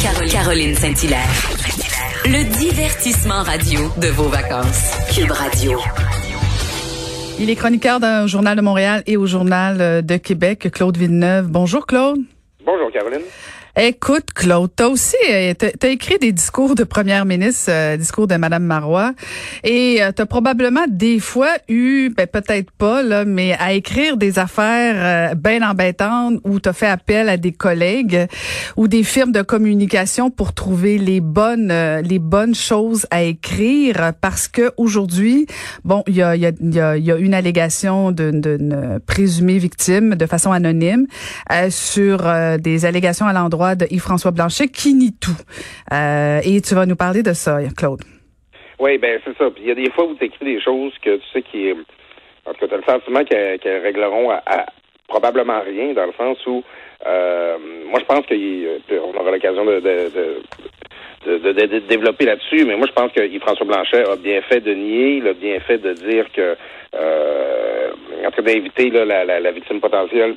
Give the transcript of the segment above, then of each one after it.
Caroline Saint-Hilaire. Le divertissement radio de vos vacances. Cube Radio. Il est chroniqueur d'un journal de Montréal et au journal de Québec, Claude Villeneuve. Bonjour Claude. Bonjour Caroline. Écoute, Claude, t'as aussi euh, t'as écrit des discours de première ministre, euh, discours de Madame Marois, et euh, t'as probablement des fois eu, ben peut-être pas là, mais à écrire des affaires euh, bien embêtantes où t'as fait appel à des collègues ou des firmes de communication pour trouver les bonnes les bonnes choses à écrire, parce que aujourd'hui, bon, il y a y a, y, a, y a une allégation d'une présumée victime de façon anonyme sur des allégations à l'endroit de Yves-François Blanchet qui nie tout. Euh, et tu vas nous parler de ça, Claude. Oui, ben c'est ça. Puis il y a des fois où tu écris des choses que tu sais qui en tout cas, tu as le sentiment qu'elles régleront à, probablement rien, dans le sens où euh, moi je pense qu'on aura l'occasion de, développer là-dessus, mais moi je pense que Yves-François Blanchet a bien fait de nier, il a bien fait de dire que euh, en train d'inviter la victime potentielle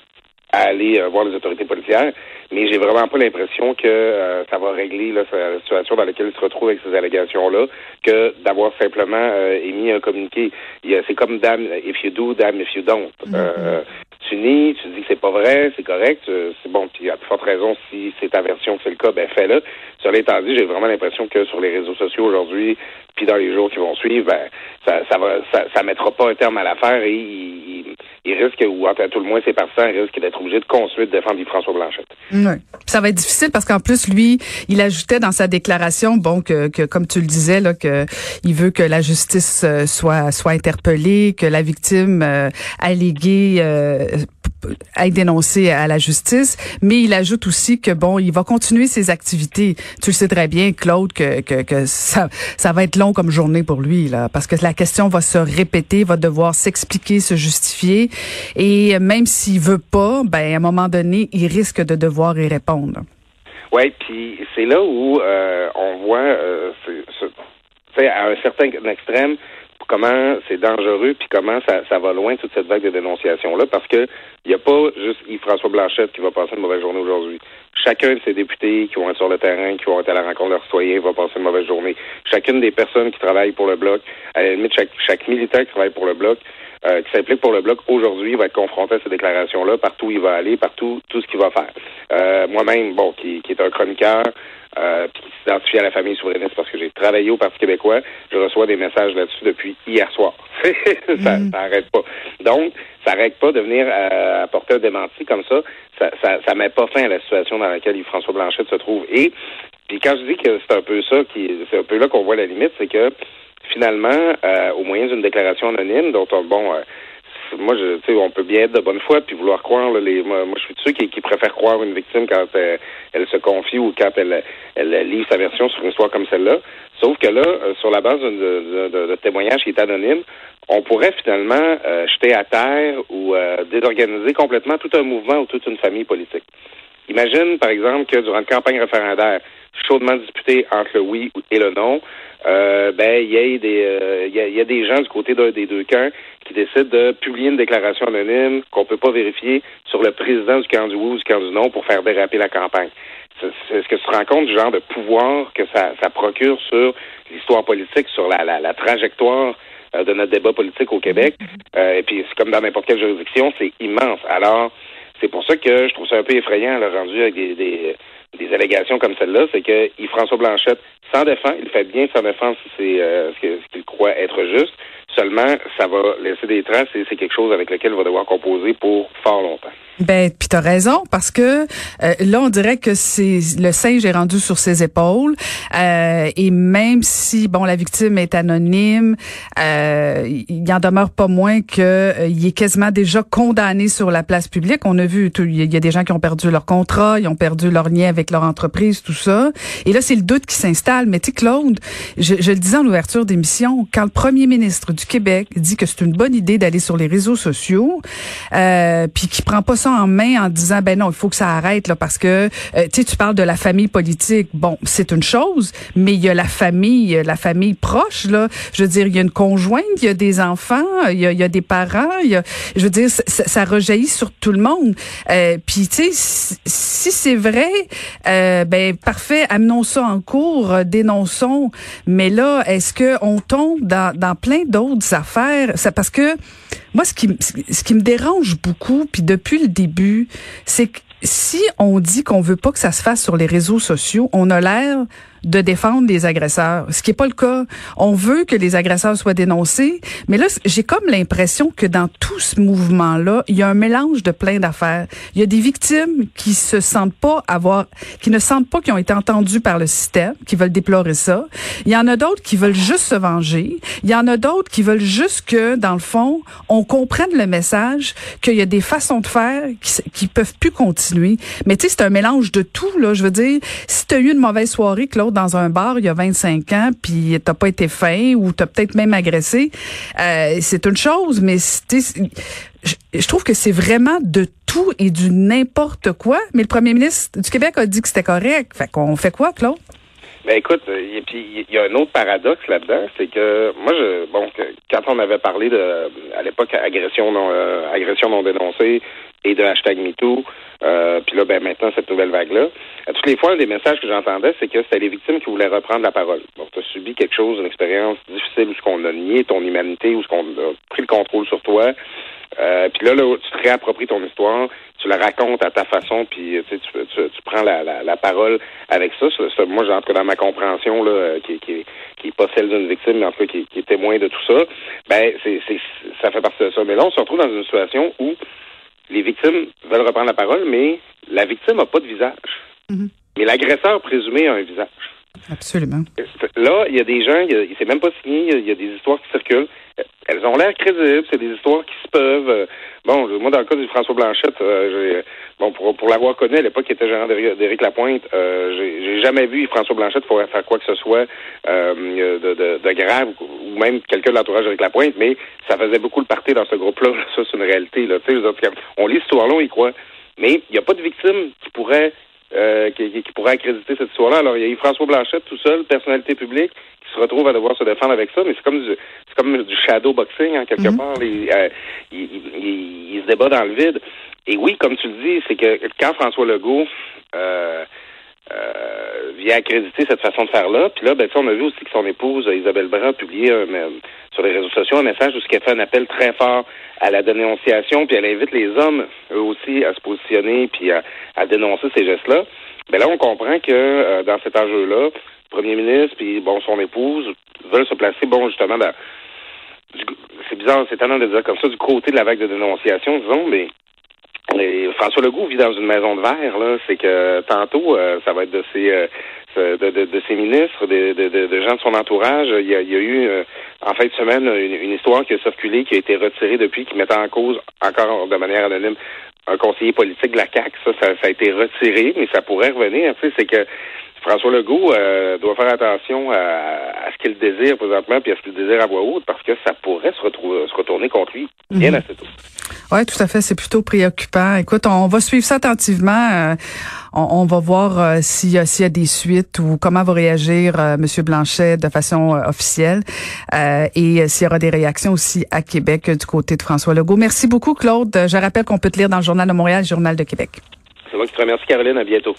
à aller euh, voir les autorités policières, mais j'ai vraiment pas l'impression que euh, ça va régler là, la situation dans laquelle il se retrouve avec ces allégations-là, que d'avoir simplement euh, émis un communiqué. C'est comme damn if you do, damn if you don't. Mm-hmm. tu tu dis que c'est pas vrai, c'est correct, c'est bon, puis à de forte raison, si c'est ta version que c'est le cas, ben fais-le. Sur l'état dit, j'ai vraiment l'impression que sur les réseaux sociaux aujourd'hui, puis dans les jours qui vont suivre, ben, ça, ça va ça, ça mettra pas un terme à l'affaire et il, il risque, ou à tout le moins ses partisans risquent d'être obligés de construire de défendre François Blanchette. Oui. Ça va être difficile parce qu'en plus, lui, il ajoutait dans sa déclaration, bon, que, que comme tu le disais, là, que il veut que la justice euh, soit soit interpellée, que la victime euh, alléguée euh, être dénoncé à la justice, mais il ajoute aussi que bon, il va continuer ses activités. Tu le sais très bien, Claude, que, que, que ça, ça va être long comme journée pour lui, là, parce que la question va se répéter, va devoir s'expliquer, se justifier, et même s'il veut pas, ben à un moment donné, il risque de devoir y répondre. Oui, puis c'est là où euh, on voit, euh, c'est, à un certain extrême, comment c'est dangereux puis comment ça, va loin toute cette vague de dénonciation là parce que il n'y a pas juste Yves-François Blanchette qui va passer une mauvaise journée aujourd'hui. Chacun de ces députés qui vont être sur le terrain, qui vont être à la rencontre de leurs citoyens va passer une mauvaise journée. Chacune des personnes qui travaillent pour le bloc, à la limite chaque, militant qui travaille pour le bloc, euh, qui s'implique pour le bloc aujourd'hui va être confronté à ces déclarations-là partout où il va aller, partout tout ce qu'il va faire. Euh, moi-même, bon, qui, qui est un chroniqueur, euh, s'identifie à la famille souverainiste parce que j'ai travaillé au Parti québécois, je reçois des messages là-dessus depuis hier soir. ça, mm. pas. Donc, ça n'arrête pas de venir euh, apporter un démenti comme ça. Ça, ça, ça met pas fin à la situation dans laquelle Yves-François Blanchette se trouve. Et puis quand je dis que c'est un peu ça qui c'est un peu là qu'on voit la limite, c'est que finalement, euh, au moyen d'une déclaration anonyme, dont on, bon, euh, moi, je, tu sais, on peut bien être de bonne foi puis vouloir croire. Là, les, moi, je suis de ceux qui, qui préfèrent croire une victime quand euh, elle, se confie ou quand elle, elle, livre sa version sur une histoire comme celle-là. Sauf que là, euh, sur la base de, de, de, qui est anonyme, on pourrait finalement euh, jeter à terre ou désorganiser complètement tout un mouvement ou toute une famille politique. Imagine, par exemple, que durant une campagne référendaire chaudement disputée entre le oui et le non, euh, ben il y a des euh, il y, a, des gens du côté d'un des deux camps qui décident de publier une déclaration anonyme qu'on peut pas vérifier sur le président du camp du oui ou du camp du non pour faire déraper la campagne. Est-ce que tu te rends compte du genre de pouvoir que ça, ça procure sur l'histoire politique, sur la, la, la trajectoire euh, de notre débat politique au Québec? Euh, et puis, c'est comme dans n'importe quelle juridiction, c'est immense. Alors, c'est pour ça que je trouve ça un peu effrayant, le rendu avec des, des, des allégations comme celle-là, c'est que Yves-François Blanchette s'en défend, il fait bien sa défense si c'est euh, ce qu'il croit être juste. Seulement, ça va laisser des traces et c'est quelque chose avec lequel il va devoir composer pour fort longtemps. Ben, puis t'as raison parce que euh, là on dirait que c'est le singe est rendu sur ses épaules euh, et même si bon la victime est anonyme, euh, il en demeure pas moins que euh, il est quasiment déjà condamné sur la place publique. On a vu il y a des gens qui ont perdu leur contrat, ils ont perdu leur lien avec leur entreprise, tout ça. Et là c'est le doute qui s'installe. Mais tu Claude, je, je le disais en ouverture d'émission, quand le premier ministre du Québec dit que c'est une bonne idée d'aller sur les réseaux sociaux, euh, puis qui prend pas ça en main en disant ben non, il faut que ça arrête là parce que euh, tu sais tu parles de la famille politique. Bon, c'est une chose, mais il y a la famille, la famille proche là. Je veux dire, il y a une conjointe, il y a des enfants, il y a, il y a des parents, il y a, je veux dire, ça, ça rejaillit sur tout le monde. Euh, Puis tu sais, si, c'est vrai, euh, ben parfait, amenons ça en cours, dénonçons. Mais là, est-ce que on tombe dans, dans plein d'autres affaires? C'est parce que moi, ce qui, ce qui me dérange beaucoup, puis depuis le début, c'est que si on dit qu'on veut pas que ça se fasse sur les réseaux sociaux, on a l'air de défendre les agresseurs, ce qui est pas le cas. On veut que les agresseurs soient dénoncés, mais là, j'ai comme l'impression que dans tout ce mouvement-là, il y a un mélange de plein d'affaires. Il y a des victimes qui se sentent pas avoir, qui ne sentent pas qu'ils ont été entendus par le système, qui veulent déplorer ça. Il y en a d'autres qui veulent juste se venger. Il y en a d'autres qui veulent juste que, dans le fond, on comprenne le message, qu'il y a des façons de faire qui, qui peuvent plus continuer. Mais tu sais, c'est un mélange de tout, là. Je veux dire, si tu as eu une mauvaise soirée, Claude, dans un bar il y a 25 ans, puis t'as pas été fin ou t'as peut-être même agressé, euh, c'est une chose, mais je, je trouve que c'est vraiment de tout et du n'importe quoi. Mais le premier ministre du Québec a dit que c'était correct. Fait qu'on fait quoi, Claude? Ben écoute, et puis il y a un autre paradoxe là-dedans, c'est que moi je bon quand on avait parlé de à l'époque agression euh, agression non dénoncée et de hashtag MeToo, euh, puis là ben maintenant cette nouvelle vague-là, toutes les fois un des messages que j'entendais, c'est que c'était les victimes qui voulaient reprendre la parole. Donc tu as subi quelque chose, une expérience difficile où ce qu'on a nié ton humanité, où ce qu'on a pris le contrôle sur toi. Euh, puis là, là, tu te réappropries ton histoire, tu la racontes à ta façon, puis tu, tu, tu, prends la, la, parole avec ça. moi, j'entre dans ma compréhension là, qui, qui, qui est pas celle d'une victime, mais en tout cas qui, qui est témoin de tout ça. Ben, c'est, c'est, ça fait partie de ça. Mais là, on se retrouve dans une situation où les victimes veulent reprendre la parole, mais la victime n'a pas de visage. Mm-hmm. Mais l'agresseur présumé a un visage. Absolument. Là, il y a des gens, il s'est même pas signé, il y, a des histoires qui circulent. Elles ont l'air crédibles, c'est des histoires qui se peuvent. Euh, bon, moi, dans le cas de François Blanchette, euh, bon, pour, pour l'avoir connu à l'époque, qui était gérant d'Éric Lapointe, euh, j'ai jamais vu François Blanchette faire quoi que ce soit euh, de, de, de, grave, ou même quelqu'un de l'entourage d'Éric Lapointe, mais ça faisait beaucoup le parti dans ce groupe-là. Ça, c'est une réalité. Là. On lit l'histoire-là, on y croit. Mais il n'y a pas de victime qui pourrait euh, qui, qui, pourrait accréditer cette histoire-là. Alors, il y a eu François Blanchette tout seul, personnalité publique, qui se retrouve à devoir se défendre avec ça, mais c'est comme du, c'est comme du shadow boxing, en quelque mhm. part. Euh, il, il, il, se débat dans le vide. Et oui, comme tu le dis, c'est que quand François Legault euh, euh, vient accréditer cette façon de faire-là, puis là, ben, on a vu aussi que son épouse, Isabelle Brun, a publié sur les réseaux sociaux un message où a fait un appel très fort à la dénonciation, puis elle invite les hommes, eux aussi, à se positionner, puis à, dénoncer ces gestes-là. Mais là, on comprend que euh, dans cet enjeu-là, le premier ministre, puis bon, son épouse, veulent se placer, bon, justement, dans, c'est bizarre, c'est étonnant de dire comme ça, du côté de la vague de dénonciation, disons, mais François Legault vit dans une maison de verre, là. C'est que tantôt, euh, ça va être de ses, euh, de, ses ministres, de, de, gens de son entourage. Il y a, eu, euh, en fin de semaine, une, histoire qui a circulé, qui a été retirée depuis, qui mettait en cause, encore de manière anonyme, un conseiller politique de la CAQ. Ça, ça, a été retiré, mais ça pourrait revenir. Tu sais, c'est que François Legault doit faire attention à, ce qu'il désire présentement, puis à ce qu'il désire à voix haute, parce que ça pourrait se, retrouver, se retourner contre lui bien mhm. assez tôt. Oui, tout à fait. C'est plutôt préoccupant. Écoute, on va suivre ça attentivement. Euh, on, va voir euh, s'il y, a des suites ou comment va réagir euh, M. Blanchet de façon officielle et s'il y aura des réactions aussi à Québec du côté de François Legault. Merci beaucoup, Claude. Je rappelle qu'on peut te lire dans le Journal de Montréal, Journal de Québec. C'est moi qui te remercie, Caroline. À bientôt.